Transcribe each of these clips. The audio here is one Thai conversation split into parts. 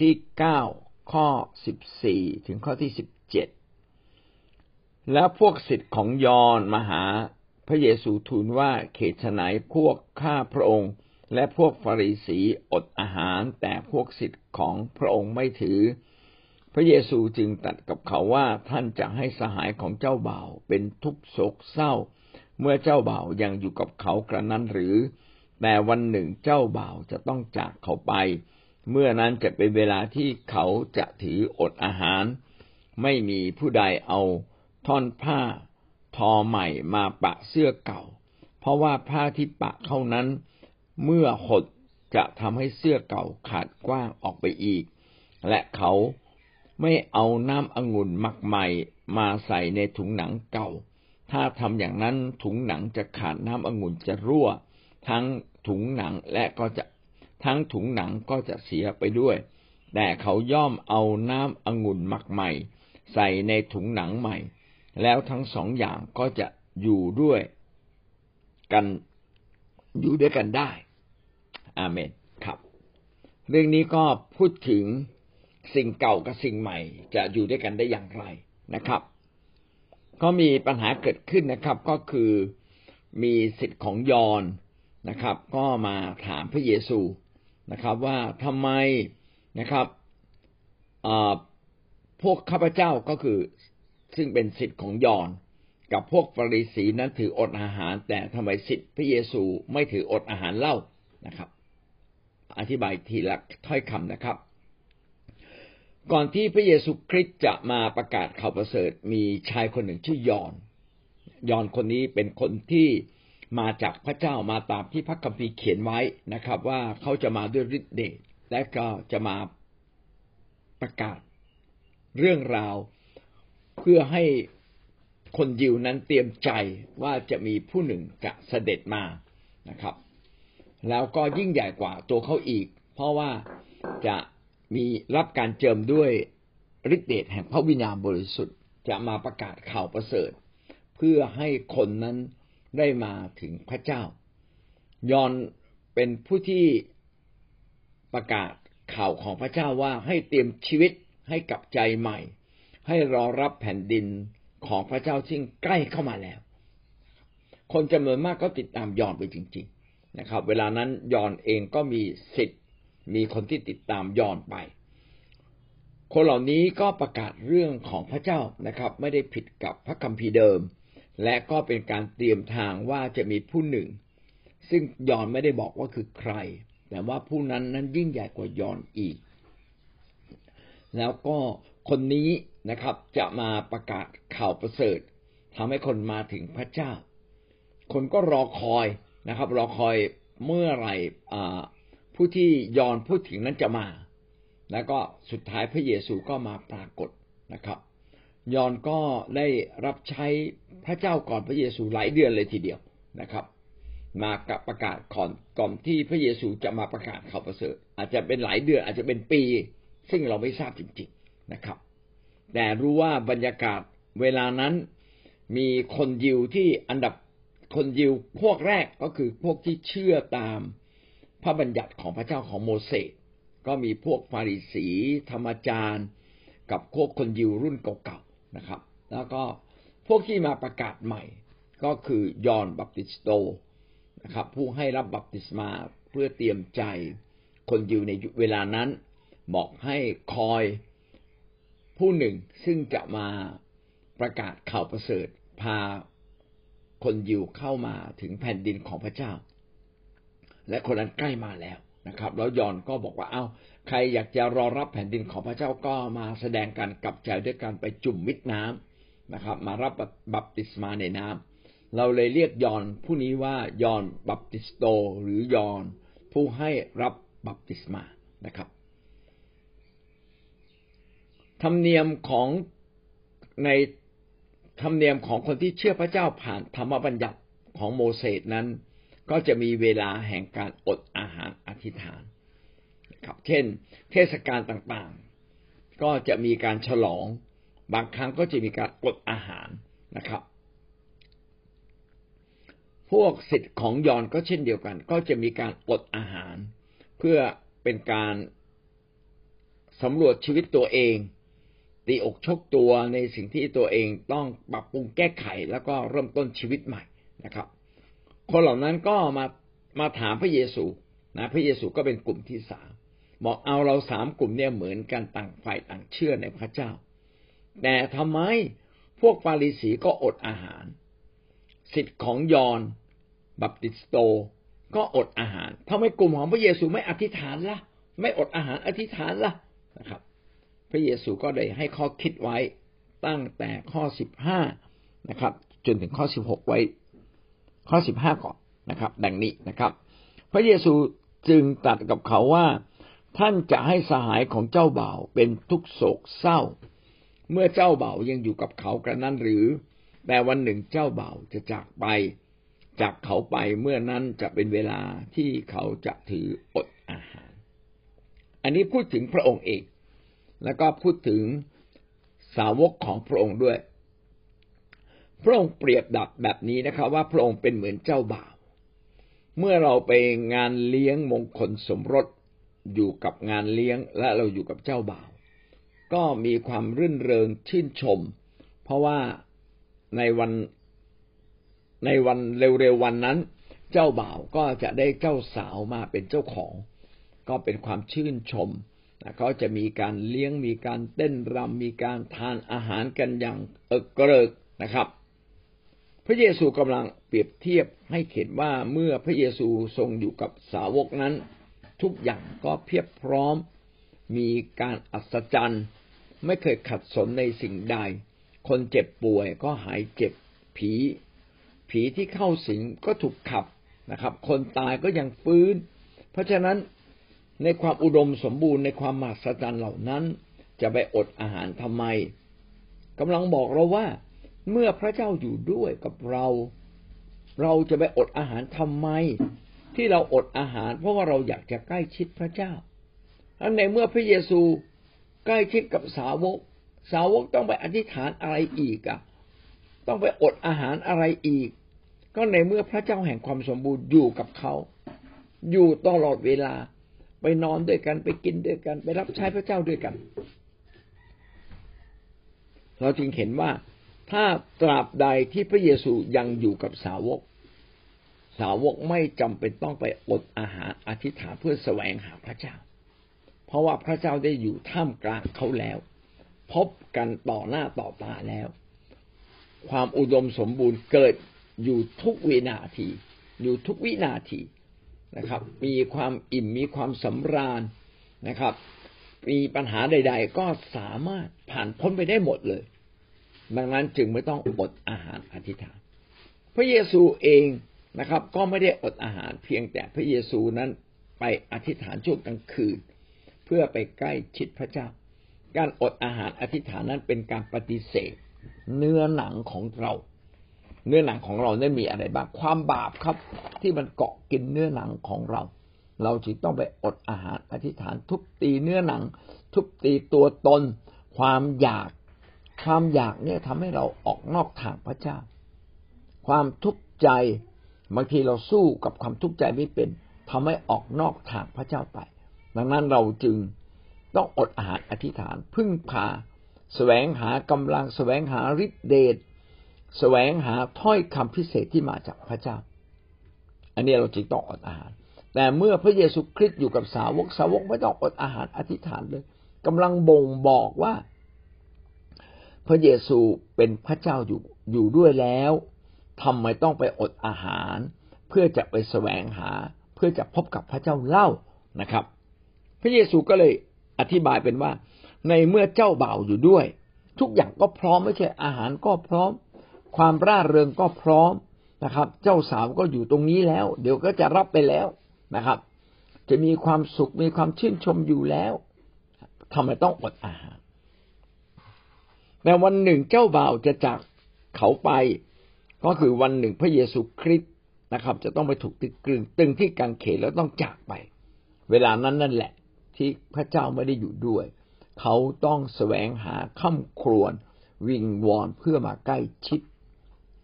ที่เก้าข้อสิบสี่ถึงข้อที่สิบเจ็ดแล้วพวกสิทธิ์ของยอนมาหาพระเยซูทูลว่าเขตไหนพวกข้าพระองค์ และพวกฟาริสีอดอาหาร แต่พวกสิทธิ์ของพระองค์ไม่ถือ พระเยซูจึงตัดกับเขาว่าท่านจะให้สหายของเจ้าบ่าวเป็นทุกโศกเศร้า เมื่อเจ้าบ่าวยังอยู่กับเขากระนั้นหรือ แต่วันหนึ่งเจ้าบ่าวจะต้องจากเขาไป เมื่อนั้นจะเป็นเวลาที่เขาจะถืออดอาหาร ไม่มีผู้ใดเอาท่อนผ้าทอใหม่มาปะเสื้อเก่า เพราะว่าผ้าที่ปะเข้านั้น เมื่อหดจะทำให้เสื้อเก่าขาดกว้างออกไปอีก และเขาไม่เอาน้ำองุ่นหมักใหม่มาใส่ในถุงหนังเก่า ถ้าทำอย่างนั้นถุงหนังจะขาดน้ำองุ่นจะรั่ว ทั้งถุงหนังและก็จะ ทั้งถุงหนังก็จะเสียไปด้วย แต่เขาย่อมเอาน้ำองุ่นหมักใหม่ ใส่ในถุงหนังใหม่ แล้วทั้งสองอย่างก็จะอยู่ด้วยกันอยู่ด้วยกันได้ อาเมนครับ เรื่องนี้ก็พูดถึงสิ่งเก่ากับสิ่งใหม่ จะอยู่ด้วยกันได้อย่างไรนะครับ ก็มีปัญหาเกิดขึ้นนะครับ ก็คือมีสิทธิ์ของยอนนะครับ ก็มาถามพระเยซู นะครับว่าทำไมนะครับพวกข้าพเจ้าก็คือซึ่งเป็นสิทธิ์ของยอนกับพวกฟาริสีนั้นถืออดอาหาร แต่ทำไมสิทธิ์พระเยซูไม่ถืออดอาหารเล่านะครับ อธิบายทีละถ้อยคำนะครับ ก่อนที่พระเยซูคริสต์จะมาประกาศข่าวประเสริฐมีชายคนหนึ่งชื่อยอน ยอนคนนี้เป็นคนที่ มาจากพระเจ้ามาตามที่พระคัมภีร์เขียนไว้นะครับ ว่าเขาจะมาด้วยฤทธิ์เดชและก็จะมาประกาศเรื่องราว เพื่อให้คนยิวนั้นเตรียมใจว่าจะมีผู้หนึ่งจะเสด็จมานะครับ แล้วก็ยิ่งใหญ่กว่าตัวเขาอีก เพราะว่าจะมีรับการเจิมด้วยฤทธิเดชแห่งพระวิญญาณบริสุทธิ์จะมาประกาศข่าวประเสริฐ เพื่อให้คนนั้น ได้มาถึงพระเจ้า ยอนเป็นผู้ที่ประกาศข่าวของพระเจ้าว่าให้เตรียมชีวิตให้กับใจใหม่ ให้รอรับแผ่นดินของพระเจ้าซึ่งใกล้เข้ามาแล้ว คนจำนวนมากก็ติดตามยอนไปจริง ๆ นะครับ เวลานั้นยอนเองก็มีสิทธิ์ มีคนที่ติดตามยอนไป คนเหล่านี้ก็ประกาศเรื่องของพระเจ้านะครับ ไม่ได้ผิดกับพระคัมภีร์เดิม และก็เป็นการเตรียมทางว่าจะมีผู้หนึ่ง ซึ่งยอนไม่ได้บอกว่าคือใคร แต่ว่าผู้นั้นนั้นยิ่งใหญ่กว่ายอนอีก แล้วก็คนนี้นะครับจะมาประกาศข่าวประเสริฐทำให้คนมาถึงพระเจ้า คนก็รอคอยนะครับ รอคอยเมื่อไหร่ผู้ที่ยอนพูดถึงนั้นจะมา แล้วก็สุดท้ายพระเยซูก็มาปรากฏนะครับ ยอนก็ได้รับใช้พระเจ้าก่อนพระเยซูหลายเดือนเลยทีเดียวนะครับ มากับประกาศก่อนก่อนที่พระเยซูจะมาประกาศข่าวประเสริฐ อาจจะเป็นหลายเดือนอาจจะเป็นปี ซึ่งเราไม่ทราบจริง ๆนะครับ แต่รู้ว่าบรรยากาศเวลานั้นมีคนยิวที่อันดับคนยิวพวกแรกก็คือพวกที่เชื่อตามพระบัญญัติของพระเจ้าของโมเสสก็มีพวกฟาริสีธรรมจารย์ กับพวกคนยิวรุ่นเก่าๆ นะครับ แล้วก็พวกที่มาประกาศใหม่ก็คือยอนบัพติสโตนะครับ ผู้ให้รับบัพติศมาเพื่อเตรียมใจคนยิวในเวลานั้น บอกให้คอยผู้หนึ่งซึ่งจะมาประกาศข่าวประเสริฐ พาคนยิวเข้ามาถึงแผ่นดินของพระเจ้า และคนนั้นใกล้มาแล้ว นะครับ แล้วยอนก็บอกว่าเอา้าใครอยากจะรอรับแผ่นดินของพระเจ้าก็มาแสดงการกลับใจด้วยการไปจุ่มมิดน้ำนะครับ มารับบัพติศมาในน้เราเลยเรียกยอนผู้นี้ว่ายอนบัพติสโตหรือยอนผู้ให้รับบัพติศมานะครับธรรมเนียมของในธรรมเนียมของคนที่เชื่อพระเจ้าผ่านธรรมบัญญัติของโมเสสนั้น ก็จะมีเวลาแห่งการอดอาหารอธิษฐานครับเช่น เทศกาลต่างๆ ก็จะมีการฉลอง บางครั้งก็จะมีการอดอาหารนะครับ พวกสิทธิ์ของยอนก็เช่นเดียวกัน ก็จะมีการอดอาหาร เพื่อเป็นการสำรวจชีวิตตัวเองตีอกชกตัวในสิ่งที่ตัวเองต้องปรับปรุงแก้ไขแล้วก็เริ่มต้นชีวิตใหม่นะครับ คนเหล่านั้นก็มามาถามพระเยซูนะพระเยซูก็เป็นกลุ่มที่สามบอกเอาเราสามกลุ่มเนี่ยเหมือนกันต่างฝ่ายต่างเชื่อในพระเจ้า แต่ทำไมพวกฟาริสีก็อดอาหาร สิทธิ์ของยอนบัพติสโตก็อดอาหารทำไมกลุ่มของพระเยซูไม่อธิษฐานละ่ะ ไม่อดอาหารอธิษฐานละ่ะนะครับ พระเยซูก็ได้ให้ข้อคิดไว้ตั้งแต่ข้อสิบห้านะครับ จนถึงข้อสิบหกไว้ ข้อสิบห้าก่อนนะครับ ดังนี้นะครับ พระเยซูจึงตัดกับเขาว่า ท่านจะให้สหายของเจ้าบ่าวเป็นทุกโศกเศร้า เมื่อเจ้าบ่าวยังอยู่กับเขากระนั้นหรือ แต่วันหนึ่งเจ้าบ่าวจะจากไป จากเขาไปเมื่อนั้นจะเป็นเวลาที่เขาจะถืออดอาหาร อันนี้พูดถึงพระองค์เองแล้วก็พูดถึงสาวกของพระองค์ด้วย พระองค์เปรียบดับแบบนี้นะครับว่าพระองค์เป็นเหมือนเจ้าบ่าว เมื่อเราไปงานเลี้ยงมงคลสมรสอยู่กับงานเลี้ยงและเราอยู่กับเจ้าบ่าว ก็มีความรื่นเริงชื่นชม เพราะว่าในวันในวันเร็วๆวันนั้น เจ้าบ่าวก็จะได้เจ้าสาวมาเป็นเจ้าของ ก็เป็นความชื่นชมเขาจะมีการเลี้ยงมีการเต้นรำมีการทานอาหารกันอย่างเอกเกริกนะครับ พระเยซูกำลังเปรียบเทียบให้เห็นว่าเมื่อพระเยซูทรงอยู่กับสาวกนั้น ทุกอย่างก็เพียบพร้อม มีการอัศจรรย์ ไม่เคยขัดสนในสิ่งใด คนเจ็บป่วยก็หายเจ็บผี ผีที่เข้าสิงก็ถูกขับนะครับ คนตายก็ยังฟื้น เพราะฉะนั้นในความอุดมสมบูรณ์ในความมหัศจรรย์เหล่านั้น จะไปอดอาหารทำไมกำลังบอกเราว่า เมื่อพระเจ้าอยู่ด้วยกับเรา เราจะไปอดอาหารทำไม ที่เราอดอาหาร เพราะว่าเราอยากจะใกล้ชิดพระเจ้าอันในเมื่อพระเยซูใกล้ชิดกับสาวก สาวกต้องไปอธิษฐานอะไรอีกอะ ต้องไปอดอาหารอะไรอีก ก็ในเมื่อพระเจ้าแห่งความสมบูรณ์อยู่กับเขา อยู่ตลอดเวลา ไปนอนด้วยกันไปกินด้วยกัน ไปรับใช้พระเจ้าด้วยกัน เราจึงเห็นว่า ถ้าตราบใดที่พระเยซูยังอยู่กับสาวก สาวกไม่จำเป็นต้องไปอดอาหารอธิษฐานเพื่อแสวงหาพระเจ้า เพราะว่าพระเจ้าได้อยู่ท่ามกลางเขาแล้ว พบกันต่อหน้าต่อตาแล้ว ความอุดมสมบูรณ์เกิดอยู่ทุกวินาที อยู่ทุกวินาทีนะครับ มีความอิ่มมีความสำราญนะครับ มีปัญหาใด ๆ ก็สามารถผ่านพ้นไปได้หมดเลย ดังนั้นจึงไม่ต้องอดอาหารอธิษฐาน พระเยซูเองนะครับ ก็ไม่ได้อดอาหารเพียงแต่พระเยซูนั้นไปอธิษฐานช่วงกลางคืน เพื่อไปใกล้ชิดพระเจ้า การอดอาหารอธิษฐานนั้นเป็นการปฏิเสธ เนื้อหนังของเรา เนื้อหนังของเรานั้มีอะไรบ้างความบาปครับ ที่มันเกาะกินเนื้อหนังของเรา เราจึงต้องไปอดอาหารอธิษฐาน ทุบตีเนื้อหนัง ทุบตีตัวตน ความอยาก ความอยากเนี่ยทำให้เราออกนอกทางพระเจ้า ความทุกข์ใจบางทีเราสู้กับความทุกข์ใจไม่เป็นทำให้ออกนอกทางพระเจ้าไป ดังนั้นเราจึงต้องอดอาหารอธิษฐาน พึ่งพาแสวงหากำลังแสวงหาฤทธิเดชแสวงหาถ้อยคำพิเศษที่มาจากพระเจ้า อันนี้เราจึงต้องอดอาหาร แต่เมื่อพระเยซูคริสต์อยู่กับสาวกสาวกไม่ต้องอดอาหารอธิษฐานเลยกำลังบ่งบอกว่า พระเยซูเป็นพระเจ้าอยู่อยู่ด้วยแล้วทำไมต้องไปอดอาหาร เพื่อจะไปแสวงหา เพื่อจะพบกับพระเจ้าเล่านะครับ พระเยซูก็เลยอธิบายเป็นว่า ในเมื่อเจ้าบ่าวอยู่ด้วย ทุกอย่างก็พร้อมไม่ใช่อาหารก็พร้อม ความร่าเริงก็พร้อมนะครับ เจ้าสาวก็อยู่ตรงนี้แล้ว เดี๋ยวก็จะรับไปแล้วนะครับ จะมีความสุขมีความชื่นชมอยู่แล้วทำไมต้องอดอาหาร แต่วันหนึ่งเจ้าบ่าวจะจากเขาไป ก็คือวันหนึ่งพระเยซูคริสต์นะครับ จะต้องไปถูกติดกลึงตึงที่กางเขนแล้วต้องจากไป เวลานั้นนั่นแหละ ที่พระเจ้าไม่ได้อยู่ด้วย เขาต้องแสวงหาข้ามครวนวิงวอนเพื่อมาใกล้ชิด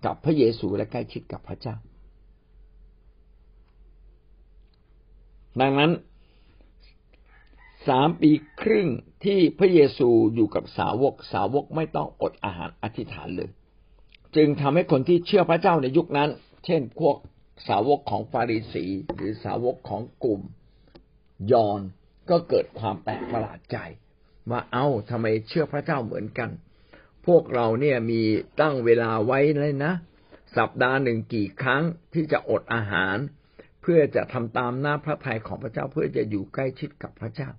กับพระเยซูและใกล้ชิดกับพระเจ้า ดังนั้น สามปีครึ่งที่พระเยซูอยู่กับสาวกสาวกไม่ต้องอดอาหารอธิษฐานเลย จึงทำให้คนที่เชื่อพระเจ้าในยุคนั้น เช่นพวกสาวกของฟาริสี หรือสาวกของกลุ่มยอนก็เกิดความแปลกประหลาดใจ ว่าเอา้าทำไมเชื่อพระเจ้าเหมือนกัน พวกเราเนี่ยมีตั้งเวลาไว้เลยนะ สัปดาห์หนึ่งกี่ครั้งที่จะอดอาหาร เพื่อจะทำตามหน้าพระทัยของพระเจ้าเพื่อจะอยู่ใกล้ชิดกับพระเจ้า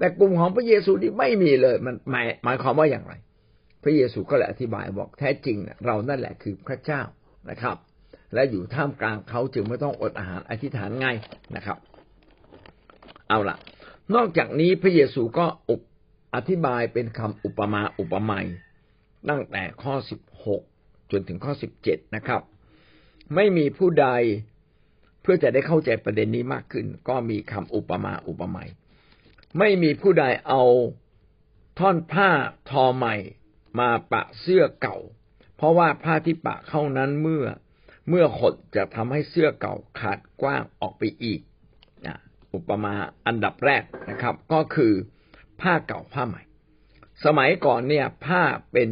แต่กลุ่มของพระเยซูนี่ไม่มีเลย มันหมายหมายความว่าอย่างไร พระเยซูก็เลยอธิบายบอกแท้จริงเรานั่นแหละคือพระเจ้านะครับ และอยู่ท่ามกลางเขาจึงไม่ต้องอดอาหารอธิษฐานง่ายนะครับ เอาล่ะนอกจากนี้พระเยซูก็อธิบายเป็นคำอุปมาอุปไมยตั้งแต่ข้อสิบหกจนถึงข้อสิบเจ็ดนะครับ ไม่มีผู้ใดเพื่อจะได้เข้าใจประเด็นนี้มากขึ้น ก็มีคำอุปมาอุปไมย ไม่มีผู้ใดเอาท่อนผ้าทอใหม่มาปะเสื้อเก่า เพราะว่าผ้าที่ปะเข้านั้นเมื่อเมื่อขดจะทำให้เสื้อเก่าขาดกว้างออกไปอีกอุปมาอันดับแรกนะครับ ก็คือผ้าเก่าผ้าใหม่ สมัยก่อนเนี่ย ผ้าเป็น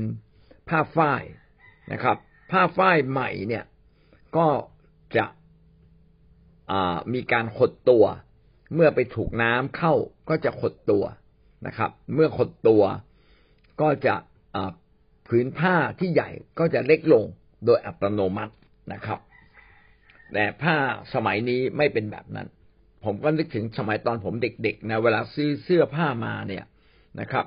ผ้าฝ้ายนะครับ ผ้าฝ้ายใหม่เนี่ยก็จะมีการขดตัว เมื่อไปถูกน้ำเข้าก็จะขดตัวนะครับ เมื่อขดตัวก็จะผืนผ้าที่ใหญ่ก็จะเล็กลงโดยอัตโนมัตินะครับ แต่ผ้าสมัยนี้ไม่เป็นแบบนั้น ผมก็นึกถึงสมัยตอนผมเด็กๆนะเวลาซื้อเสื้อผ้ามาเนี่ยนะครับ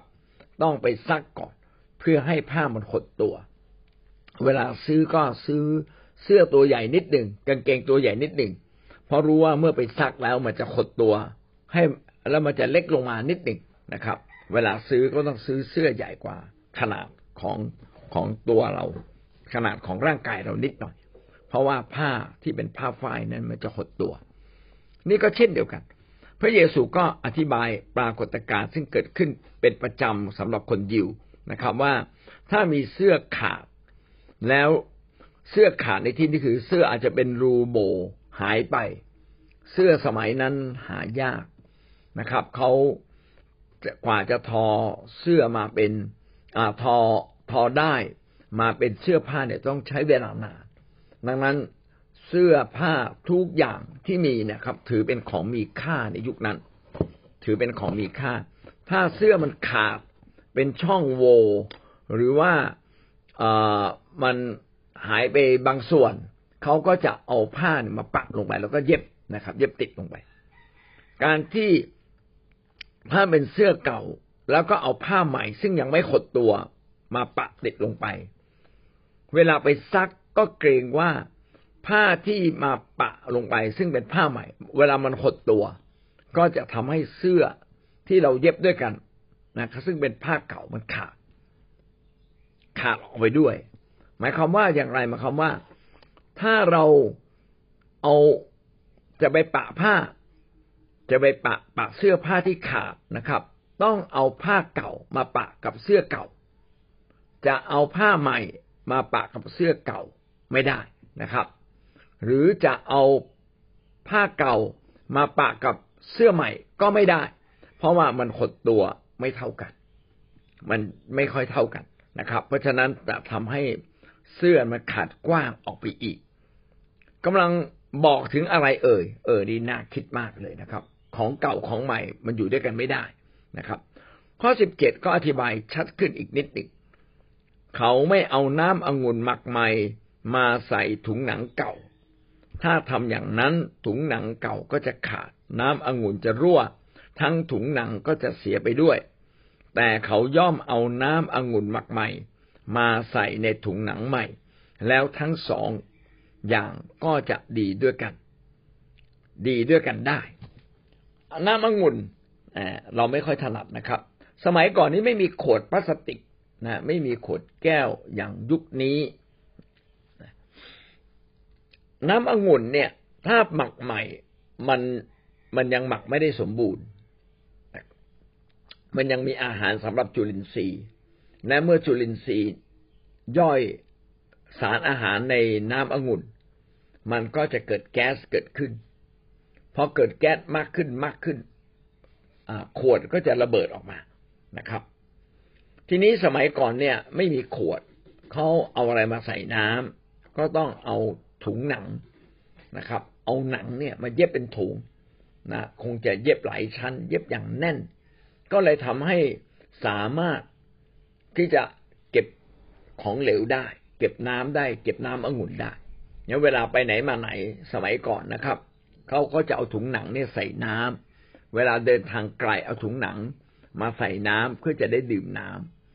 ต้องไปซักก่อน เพื่อให้ผ้ามันขดตัว เวลาซื้อก็ซื้อเสื้อตัวใหญ่นิดหนึ่งกางเกงตัวใหญ่นิดหนึ่ง เพราะรู้ว่าเมื่อไปซักแล้วมันจะขดตัว ให้แล้วมันจะเล็กลงมานิดหนึ่งนะครับ เวลาซื้อก็ต้องซื้อเสื้อใหญ่กว่า ขนาดของของตัวเรา ขนาดของร่างกายเรานิดหน่อย เพราะว่าผ้าที่เป็นผ้าฝ้ายนั้นมันจะหดตัว นี่ก็เช่นเดียวกัน พระเยซูก็อธิบายปรากฏการณ์ซึ่งเกิดขึ้นเป็นประจำสำหรับคนยิวนะครับว่าถ้ามีเสื้อขาดแล้วเสื้อขาดในที่นี้คือเสื้ออาจจะเป็นรูโบ หายไป เสื้อสมัยนั้นหายากนะครับเขากว่าจะทอเสื้อมาเป็นอทอทอได้มาเป็นเสื้อผ้าเนี่ยต้องใช้เวลานาน ดังนั้นเสื้อผ้าทุกอย่างที่มีนะครับ ถือเป็นของมีค่าในยุคนั้น ถือเป็นของมีค่า ถ้าเสื้อมันขาดเป็นช่องโหว่หรือว่าอ่อมันหายไปบางส่วน เขาก็จะเอาผ้ามาปักลงไป แล้วก็เย็บนะครับ เย็บติดลงไป การที่ผ้าเป็นเสื้อเก่า แล้วก็เอาผ้าใหม่ ซึ่งยังไม่ขดตัวมาปักติดลงไป เวลาไปซักก็เกรงว่าผ้าที่มาปะลงไป ซึ่งเป็นผ้าใหม่ เวลามันหดตัว ก็จะทำให้เสื้อที่เราเย็บด้วยกันนะครับซึ่งเป็นผ้าเก่ามันขาดขาดออกไปด้วย หมายความว่าอย่างไรหมายความว่า ถ้าเราเอาจะไปปะผ้า จะไปปะปะเสื้อผ้าที่ขาดนะครับ ต้องเอาผ้าเก่ามาปะกับเสื้อเก่า จะเอาผ้าใหม่มาปะกับเสื้อเก่าไม่ได้นะครับ หรือจะเอาผ้าเก่ามาปะกับเสื้อใหม่ก็ไม่ได้ เพราะว่ามันขดตัวไม่เท่ากัน มันไม่ค่อยเท่ากันนะครับ เพราะฉะนั้นจะทำให้ เสื้อมันขาดกว้างออกไปอีกกำลังบอกถึงอะไรเอ่ย เออนี่น่าคิดมากเลยนะครับ ของเก่าของใหม่มันอยู่ด้วยกันไม่ได้นะครับ ข้อสิบเจ็ดก็อธิบายชัดขึ้นอีกนิดหนึ่งเขาไม่เอาน้ำองุ่นหมักใหม่มาใส่ถุงหนังเก่า ถ้าทำอย่างนั้นถุงหนังเก่าก็จะขาด น้ำองุ่นจะรั่ว ทั้งถุงหนังก็จะเสียไปด้วย แต่เขาย่อมเอาน้ำองุ่นหมักใหม่ มาใส่ในถุงหนังใหม่ แล้วทั้งสองอย่างก็จะดีด้วยกัน ดีด้วยกันได้น้ำองุ่นเราไม่ค่อยถนัดนะครับ สมัยก่อนนี้ไม่มีขวดพลาสติกนะไม่มีขวดแก้วอย่างยุคนี้ น้ำองุ่นเนี่ย ถ้าหมักใหม่มันมันยังหมักไม่ได้สมบูรณ์ มันยังมีอาหารสำหรับจุลินทรีย์ และเมื่อจุลินทรีย์ย่อยสารอาหารในน้ำองุ่น มันก็จะเกิดแก๊สเกิดขึ้น พอเกิดแก๊สมากขึ้นมากขึ้นขวดก็จะระเบิดออกมานะครับ ทีนี้สมัยก่อนเนี่ย ไม่มีขวดเขาเอาอะไรมาใส่น้ำก็ต้องเอาถุงหนังนะครับ เอาหนังเนี่ยมาเย็บเป็นถุงนะคงจะเย็บหลายชั้น เย็บอย่างแน่น ก็เลยทำให้สามารถ ที่จะเก็บของเหลวได้ เก็บน้ำได้ เก็บน้ำองุ่นได้เนี่ยเวลาไปไหนมาไหนสมัยก่อนนะครับเขาก็จะเอาถุงหนังเนี่ยใส่น้ำเวลาเดินทางไกลเอาถุงหนังมาใส่น้ำเพื่อจะได้ดื่มน้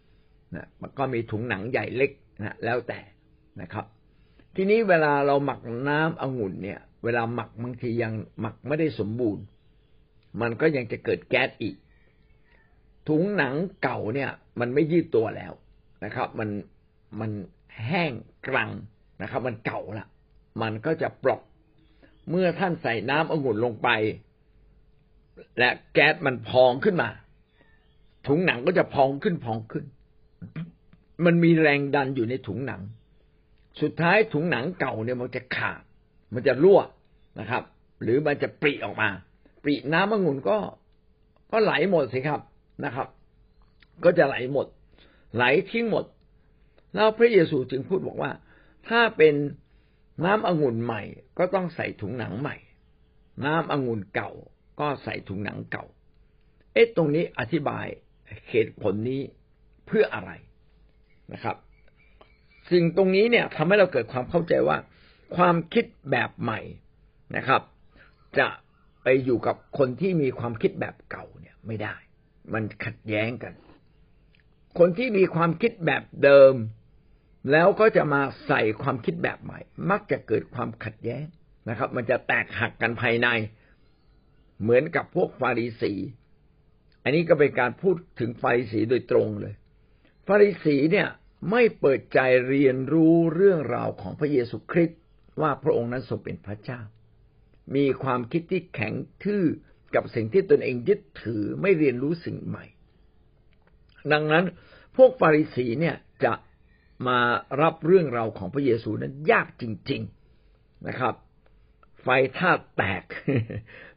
ำนะมันก็มีถุงหนังใหญ่เล็กนะแล้วแต่นะครับ ทีนี้เวลาเราหมักน้ำองุ่นเนี่ย เวลาหมักบางทียังหมักไม่ได้สมบูรณ์ มันก็ยังจะเกิดแก๊สอีก ถุงหนังเก่าเนี่ย มันไม่ยืดตัวแล้วนะครับ มันมันแห้งกรังนะครับ มันเก่าละมันก็จะปลอกเมื่อท่านใส่น้ำองุ่นลงไป และแก๊สมันพองขึ้นมา ถุงหนังก็จะพองขึ้นพองขึ้น มันมีแรงดันอยู่ในถุงหนัง สุดท้ายถุงหนังเก่าเนี่ยมันจะขาด มันจะรั่วนะครับ หรือมันจะปริออกมา ปริน้ำองุ่นก็ก็ไหลหมดสิครับนะครับ ก็จะไหลหมด ไหลทิ้งหมด แล้วพระเยซูจึงพูดบอกว่า ถ้าเป็นน้ำองุ่นใหม่ ก็ต้องใส่ถุงหนังใหม่ น้ำองุ่นเก่า ก็ใส่ถุงหนังเก่า เอ๊ะตรงนี้อธิบายเหตุผลนี้เพื่ออะไรนะครับสิ่งตรงนี้เนี่ยทำให้เราเกิดความเข้าใจว่า ความคิดแบบใหม่นะครับ จะไปอยู่กับคนที่มีความคิดแบบเก่าเนี่ยไม่ได้ มันขัดแย้งกัน คนที่มีความคิดแบบเดิม แล้วก็จะมาใส่ความคิดแบบใหม่ มักจะเกิดความขัดแย้งนะครับ มันจะแตกหักกันภายใน เหมือนกับพวกฟาริสี อันนี้ก็เป็นการพูดถึงฟาริสีโดยตรงเลย ฟาริสีเนี่ยไม่เปิดใจเรียนรู้เรื่องราวของพระเยซูคริสต์ว่าพระองค์นั้นทรงเป็นพระเจ้า มีความคิดที่แข็งทื่อกับสิ่งที่ตนเองยึดถือไม่เรียนรู้สิ่งใหม่ ดังนั้นพวกฟาริสีเนี่ยจะมารับเรื่องราวของพระเยซูนั้นยากจริง ๆนะครับ ไฟธาแตก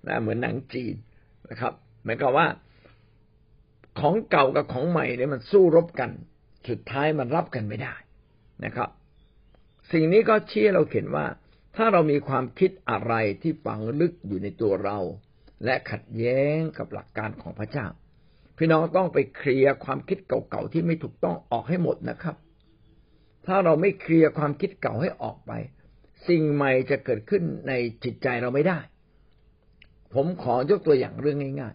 นะเหมือนหนังจีนนะครับหมายความว่าของเก่ากับของใหม่เนี่ยมันสู้รบกัน สุดท้ายมันรับกันไม่ได้นะครับ สิ่งนี้ก็ชี้เราเห็นว่า ถ้าเรามีความคิดอะไรที่ฝังลึกอยู่ในตัวเรา และขัดแย้งกับหลักการของพระเจ้า พี่น้องต้องไปเคลียร์ความคิดเก่าๆที่ไม่ถูกต้องออกให้หมดนะครับ ถ้าเราไม่เคลียร์ความคิดเก่าให้ออกไป สิ่งใหม่จะเกิดขึ้นในจิตใจเราไม่ได้ ผมขอยกตัวอย่างเรื่องง่าย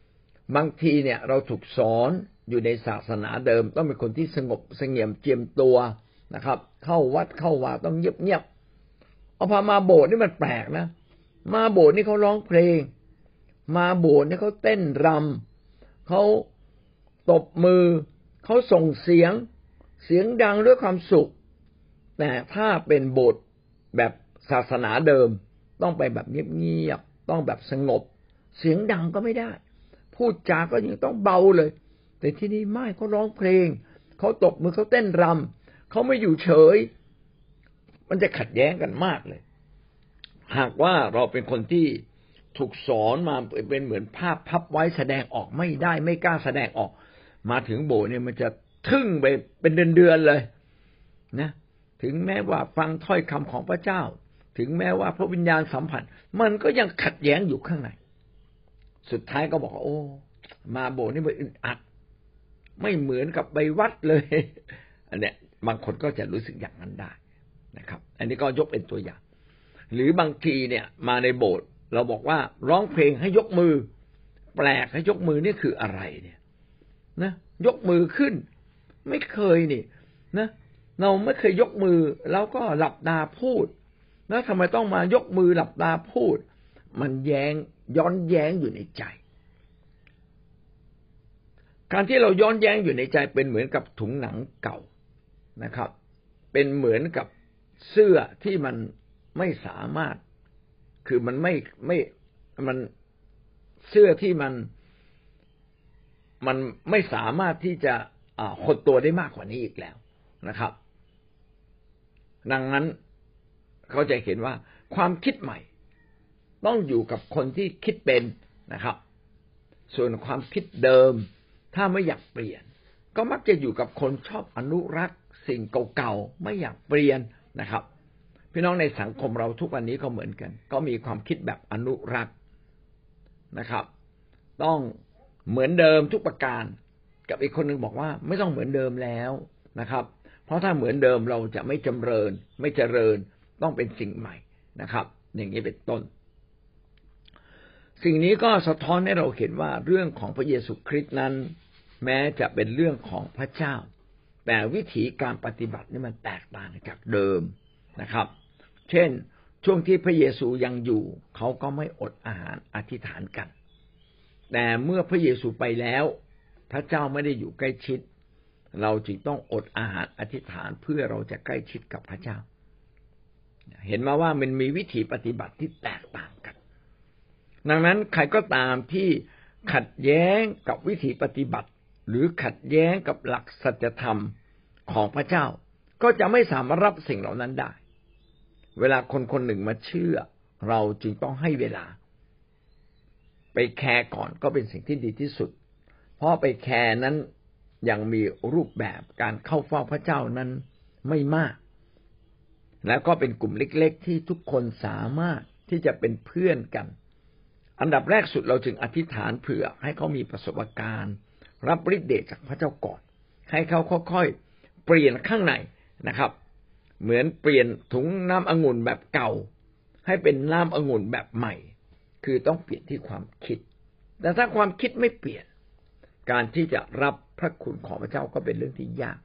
ๆ บางทีเนี่ย เราถูกสอนอยู่ในศาสนาเดิม ต้องเป็นคนที่สงบสงเงียมเจียมตัวนะครับ เข้าวัดเข้าวาต้องเงียบเงียบเอาพามาโบสถ์นี่มันแปลกนะ มาโบสถ์นี่เขาร้องเพลง มาโบสถ์นี่เขาเต้นรำ เขาตบมือ เขาส่งเสียง เสียงดังด้วยความสุข แต่ถ้าเป็นโบสถ์แบบศาสนาเดิม ต้องไปแบบเงียบๆต้องแบบสงบ เสียงดังก็ไม่ได้ พูดจาก็ยังต้องเบาเลย แต่ที่นี่ไม่เขาร้องเพลง เขาตบมือเขาเต้นรำเขาไม่อยู่เฉย มันจะขัดแย้งกันมากเลย หากว่าเราเป็นคนที่ ถูกสอนมาเป็นเหมือนภาพพับไว้แสดงออกไม่ได้ ไม่กล้าแสดงออก มาถึงโบสถ์เนี่ยมันจะทึ่งไปเป็นเดือนๆเลยนะ ถึงแม้ว่าฟังถ้อยคำของพระเจ้า ถึงแม้ว่าพระวิญญาณสัมผัส มันก็ยังขัดแย้งอยู่ข้างใน สุดท้ายก็บอกว่าโอ้ มาโบสถ์นี่มันอึดอัด ไม่เหมือนกับใบวัดเลย อันเนี้ยบางคนก็จะรู้สึกอย่างนั้นได้นะครับ อันนี้ก็ยกเป็นตัวอย่าง หรือบางทีเนี่ย มาในโบสถ์ เราบอกว่าร้องเพลงให้ยกมือ แปลกให้ยกมือนี่คืออะไรเนี่ย นะ ยกมือขึ้น ไม่เคยนี่ นะ เราไม่เคยยกมือ แล้วก็หลับตาพูด แล้วทำไมต้องมายกมือหลับตาพูด มันแยง้งย้อนแย้งอยู่ในใจ การที่เราย้อนแย้งอยู่ในใจเป็นเหมือนกับถุงหนังเก่านะครับ เป็นเหมือนกับเสื้อที่มันไม่สามารถ คือมันไม่ไม่มันเสื้อที่มันมันไม่สามารถที่จะหดตัวได้มากกว่านี้อีกแล้วนะครับ ดังนั้นเขาจะเห็นว่าความคิดใหม่ ต้องอยู่กับคนที่คิดเป็นนะครับ ส่วนความคิดเดิม ถ้าไม่อยากเปลี่ยน ก็มักจะอยู่กับคนชอบอนุรักษ์ สิ่งเก่าๆไม่อยากเปลี่ยนนะครับ พี่น้องในสังคมเราทุกวันนี้ก็เหมือนกัน ก็มีความคิดแบบอนุรักษ์นะครับ ต้องเหมือนเดิมทุกประการ กับอีกคนหนึ่งบอกว่า ไม่ต้องเหมือนเดิมแล้วนะครับ เพราะถ้าเหมือนเดิมเราจะไม่จำเริญ ไม่เจริญต้องเป็นสิ่งใหม่นะครับ อย่างนี้เป็นต้น สิ่งนี้ก็สะท้อนให้เราเห็นว่าเรื่องของพระเยซูคริสต์นั้น แม้จะเป็นเรื่องของพระเจ้า แต่วิธีการปฏิบัตินี่มันแตกต่างจากเดิมนะครับ เช่น ช่วงที่พระเยซูยังอยู่ เขาก็ไม่อดอาหารอธิษฐานกัน แต่เมื่อพระเยซูไปแล้ว พระเจ้าไม่ได้อยู่ใกล้ชิด เราจึงต้องอดอาหารอธิษฐานเพื่อเราจะใกล้ชิดกับพระเจ้า เห็นมาว่ามันมีวิธีปฏิบัติที่แตกต่างกัน ดังนั้นใครก็ตามที่ขัดแย้งกับวิธีปฏิบัติ หรือขัดแย้งกับหลักสัจธรรมของพระเจ้า ก็จะไม่สามารถรับสิ่งเหล่านั้นได้ เวลาคนคนหนึ่งมาเชื่อ เราจึงต้องให้เวลา ไปแคร์ก่อนก็เป็นสิ่งที่ดีที่สุด เพราะไปแคร์นั้นยังมีรูปแบบการเข้าเฝ้าพระเจ้านั้นไม่มาก แล้วก็เป็นกลุ่มเล็ก ๆ ที่ทุกคนสามารถที่จะเป็นเพื่อนกัน อันดับแรกสุดเราจึงอธิษฐานเผื่อให้เขามีประสบการณ์ รับฤทธิ์เดชจากพระเจ้าก่อน ให้เขาค่อยๆเปลี่ยนข้างในนะครับ เหมือนเปลี่ยนถุงน้ำองุ่นแบบเก่า ให้เป็นน้ำองุ่นแบบใหม่ คือต้องเปลี่ยนที่ความคิด แต่ถ้าความคิดไม่เปลี่ยน การที่จะรับพระคุณของพระเจ้าก็เป็นเรื่องที่ยาก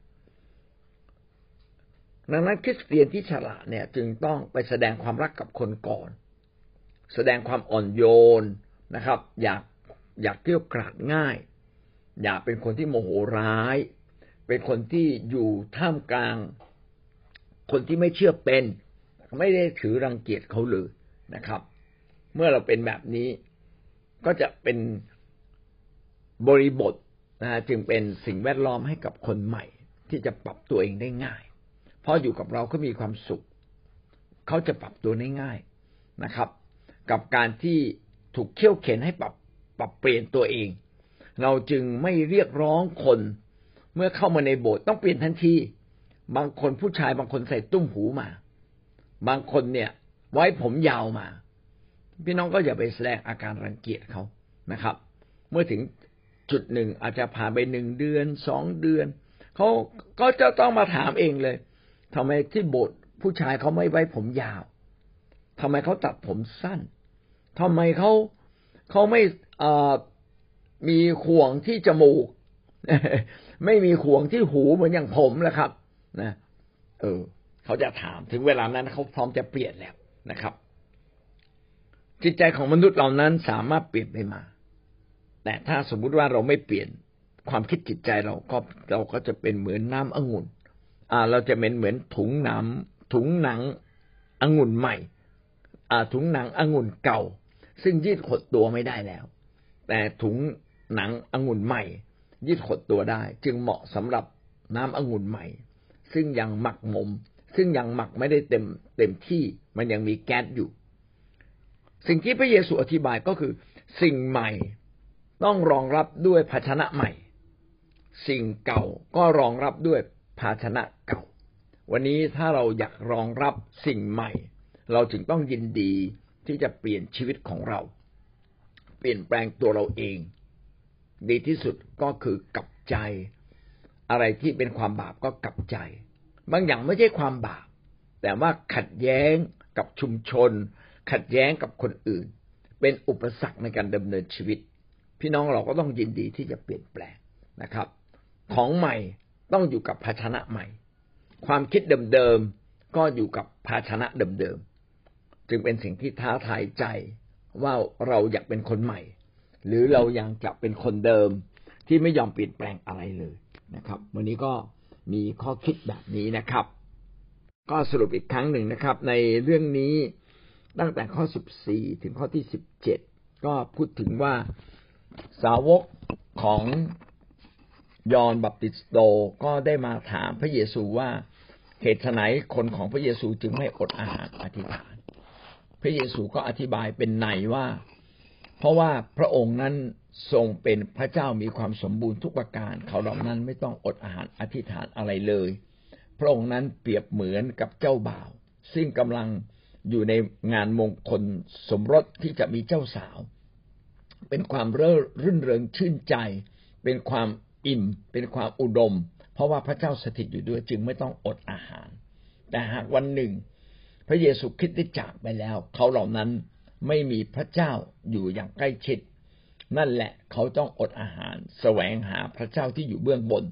ดังนั้นคริสเตียนที่ฉลาดเนี่ย จึงต้องไปแสดงความรักกับคนก่อน แสดงความอ่อนโยนนะครับ อยากอยากเที่ยวกราดง่าย อยากเป็นคนที่โมโหร้าย เป็นคนที่อยู่ท่ามกลาง คนที่ไม่เชื่อเป็น ไม่ได้ถือรังเกียจเขาเลยนะครับ เมื่อเราเป็นแบบนี้ก็จะเป็นบริบทนะจึงเป็นสิ่งแวดล้อมให้กับคนใหม่ ที่จะปรับตัวเองได้ง่าย เพราะอยู่กับเราเขามีความสุข เขาจะปรับตัวได้ง่ายนะครับ กับการที่ถูกเขี่ยวเข็นให้ปรับปรับเปลี่ยนตัวเอง เราจึงไม่เรียกร้องคน เมื่อเข้ามาในโบสถ์ต้องเปลี่ยนทันที บางคนผู้ชายบางคนใส่ตุ้มหูมา บางคนเนี่ย ไว้ผมยาวมา พี่น้องก็อย่าไปแสดงอาการรังเกียจเขานะครับ เมื่อถึงจุดหนึ่งอาจจะผ่านไปหนึ่งเดือนสองเดือนเขาก็จะต้องมาถามเองเลยทำไมที่โบสถ์ผู้ชายเขาไม่ไว้ผมยาวทำไมเขาตัดผมสั้นทำไมเขาเขาไม่มีข่วงที่จมูก ไม่มีข่วงที่หูเหมือนอย่างผมนะครับ นะเออ เขาจะถามถึงเวลานั้นเขาพร้อมจะเปลี่ยนแล้วนะครับ จิตใจของมนุษย์เหล่านั้นสามารถเปลี่ยนไปมา แต่ถ้าสมมุติว่าเราไม่เปลี่ยนความคิดจิตใจเราก็เราก็จะเป็นเหมือนน้ำองุ่น อ่า เราจะเป็นเหมือนถุงน้ำถุงหนังองุ่นใหม่ อ่า ถุงหนังองุ่นเก่า ซึ่งยืดขดตัวไม่ได้แล้ว แต่ถุงหนังองุ่นใหม่ ยืดขดตัวได้ จึงเหมาะสำหรับน้ำองุ่นใหม่ ซึ่งยังหมักหมม ซึ่งยังหมักไม่ได้เต็มเต็มที่มันยังมีแก๊สอยู่ สิ่งที่พระเยซูอธิบายก็คือ สิ่งใหม่ต้องรองรับด้วยภาชนะใหม่ สิ่งเก่าก็รองรับด้วยภาชนะเก่า วันนี้ถ้าเราอยากรองรับสิ่งใหม่ เราจึงต้องยินดีที่จะเปลี่ยนชีวิตของเรา เปลี่ยนแปลงตัวเราเอง ดีที่สุดก็คือกลับใจ อะไรที่เป็นความบาปก็กลับใจ บางอย่างไม่ใช่ความบาป แต่ว่าขัดแย้งกับชุมชน ขัดแย้งกับคนอื่น เป็นอุปสรรคในการดำเนินชีวิต พี่น้องเราก็ต้องยินดีที่จะเปลี่ยนแปลงนะครับ ของใหม่ต้องอยู่กับภาชนะใหม่ ความคิดเดิมๆก็อยู่กับภาชนะเดิมๆจึงเป็นสิ่งที่ท้าทายใจว่าเราอยากเป็นคนใหม่ หรือเรายังจะเป็นคนเดิมที่ไม่ยอมเปลี่ยนแปลงอะไรเลย นะครับ วันนี้ก็มีข้อคิดแบบนี้นะครับ ก็สรุปอีกครั้งหนึ่งนะครับ ในเรื่องนี้ตั้งแต่ข้อสิบสี่ถึงข้อที่สิบเจ็ดก็พูดถึงว่าสาวกของยอนบัพติสโตก็ได้มาถามพระเยซูว่าเหตุไหนคนของพระเยซูจึงไม่อดอาหารอธิษฐาน พระเยซูก็อธิบายเป็นในว่า เพราะว่าพระองค์นั้น ทรงเป็นพระเจ้ามีความสมบูรณ์ทุกประการ เขาเหล่านั้นไม่ต้องอดอาหารอธิษฐานอะไรเลย พระองค์นั้นเปรียบเหมือนกับเจ้าบ่าว ซึ่งกำลังอยู่ในงานมงคลสมรสที่จะมีเจ้าสาว เป็นความเร่อรื่นเริงชื่นใจ เป็นความอิ่ม เป็นความอุดม เพราะว่าพระเจ้าสถิตอยู่ด้วยจึงไม่ต้องอดอาหาร แต่หากวันหนึ่ง พระเยซูคริสต์ได้จากไปแล้ว เขาเหล่านั้นไม่มีพระเจ้าอยู่อย่างใกล้ชิด นั่นแหละเขาต้องอดอาหาร แสวงหาพระเจ้าที่อยู่เบื้องบน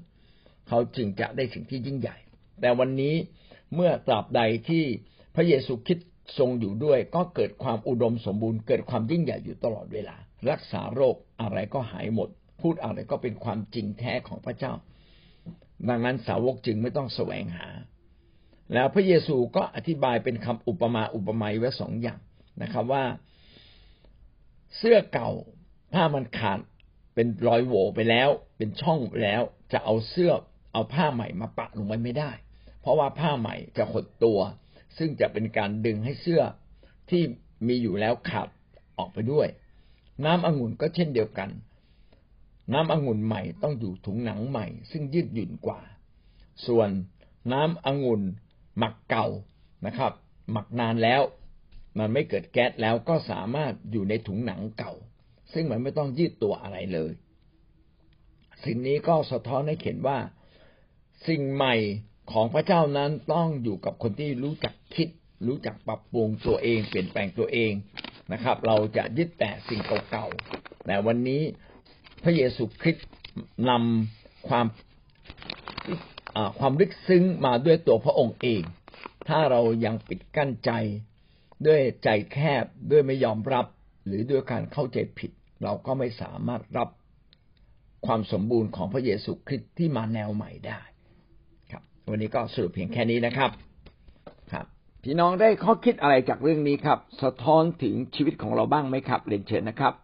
เขาจึงจะได้สิ่งที่ยิ่งใหญ่ แต่วันนี้เมื่อตราบใดที่พระเยซูคริสต์ทรงอยู่ด้วย ก็เกิดความอุดมสมบูรณ์เกิดความยิ่งใหญ่อยู่ตลอดเวลา รักษาโรคอะไรก็หายหมด พูดอะไรก็เป็นความจริงแท้ของพระเจ้า ดังนั้นสาวกจึงไม่ต้องแสวงหา แล้วพระเยซูก็อธิบายเป็นคำอุปมาอุปไมยไว้สองอย่างนะครับว่า เสื้อเก่า ถ้ามันขาดเป็นรอยโหว่ไปแล้ว เป็นช่องไปแล้ว จะเอาเสื้อเอาผ้าใหม่มาปะลงไปไม่ได้ เพราะว่าผ้าใหม่จะหดตัว ซึ่งจะเป็นการดึงให้เสื้อที่มีอยู่แล้วขาดออกไปด้วย น้ำองุ่นก็เช่นเดียวกัน น้ำองุ่นใหม่ต้องอยู่ถุงหนังใหม่ ซึ่งยืดหยุ่นกว่า ส่วนน้ำองุ่นหมักเก่านะครับ หมักนานแล้ว มันไม่เกิดแก๊สแล้วก็สามารถอยู่ในถุงหนังเก่า ซึ่งมันไม่ต้องยืดตัวอะไรเลย สิ่งนี้ก็สะท้อนให้เห็นว่า สิ่งใหม่ของพระเจ้านั้นต้องอยู่กับคนที่รู้จักคิด รู้จักปรับปรุงตัวเอง เปลี่ยนแปลงตัวเองนะครับ เราจะยึดแต่สิ่งเก่าๆแต่วันนี้พระเยซูคริสต์นำความความลึกซึ้งมาด้วยตัวพระองค์เอง ถ้าเรายังปิดกั้นใจ ด้วยใจแคบด้วยไม่ยอมรับ หรือด้วยการเข้าใจผิด เราก็ไม่สามารถรับความสมบูรณ์ของพระเยซูคริสต์ที่มาแนวใหม่ได้ ครับ วันนี้ก็สรุปเพียงแค่นี้นะครับครับ พี่น้องได้ข้อคิดอะไรจากเรื่องนี้ครับ สะท้อนถึงชีวิตของเราบ้างไหมครับเรียนเชิญนะครับ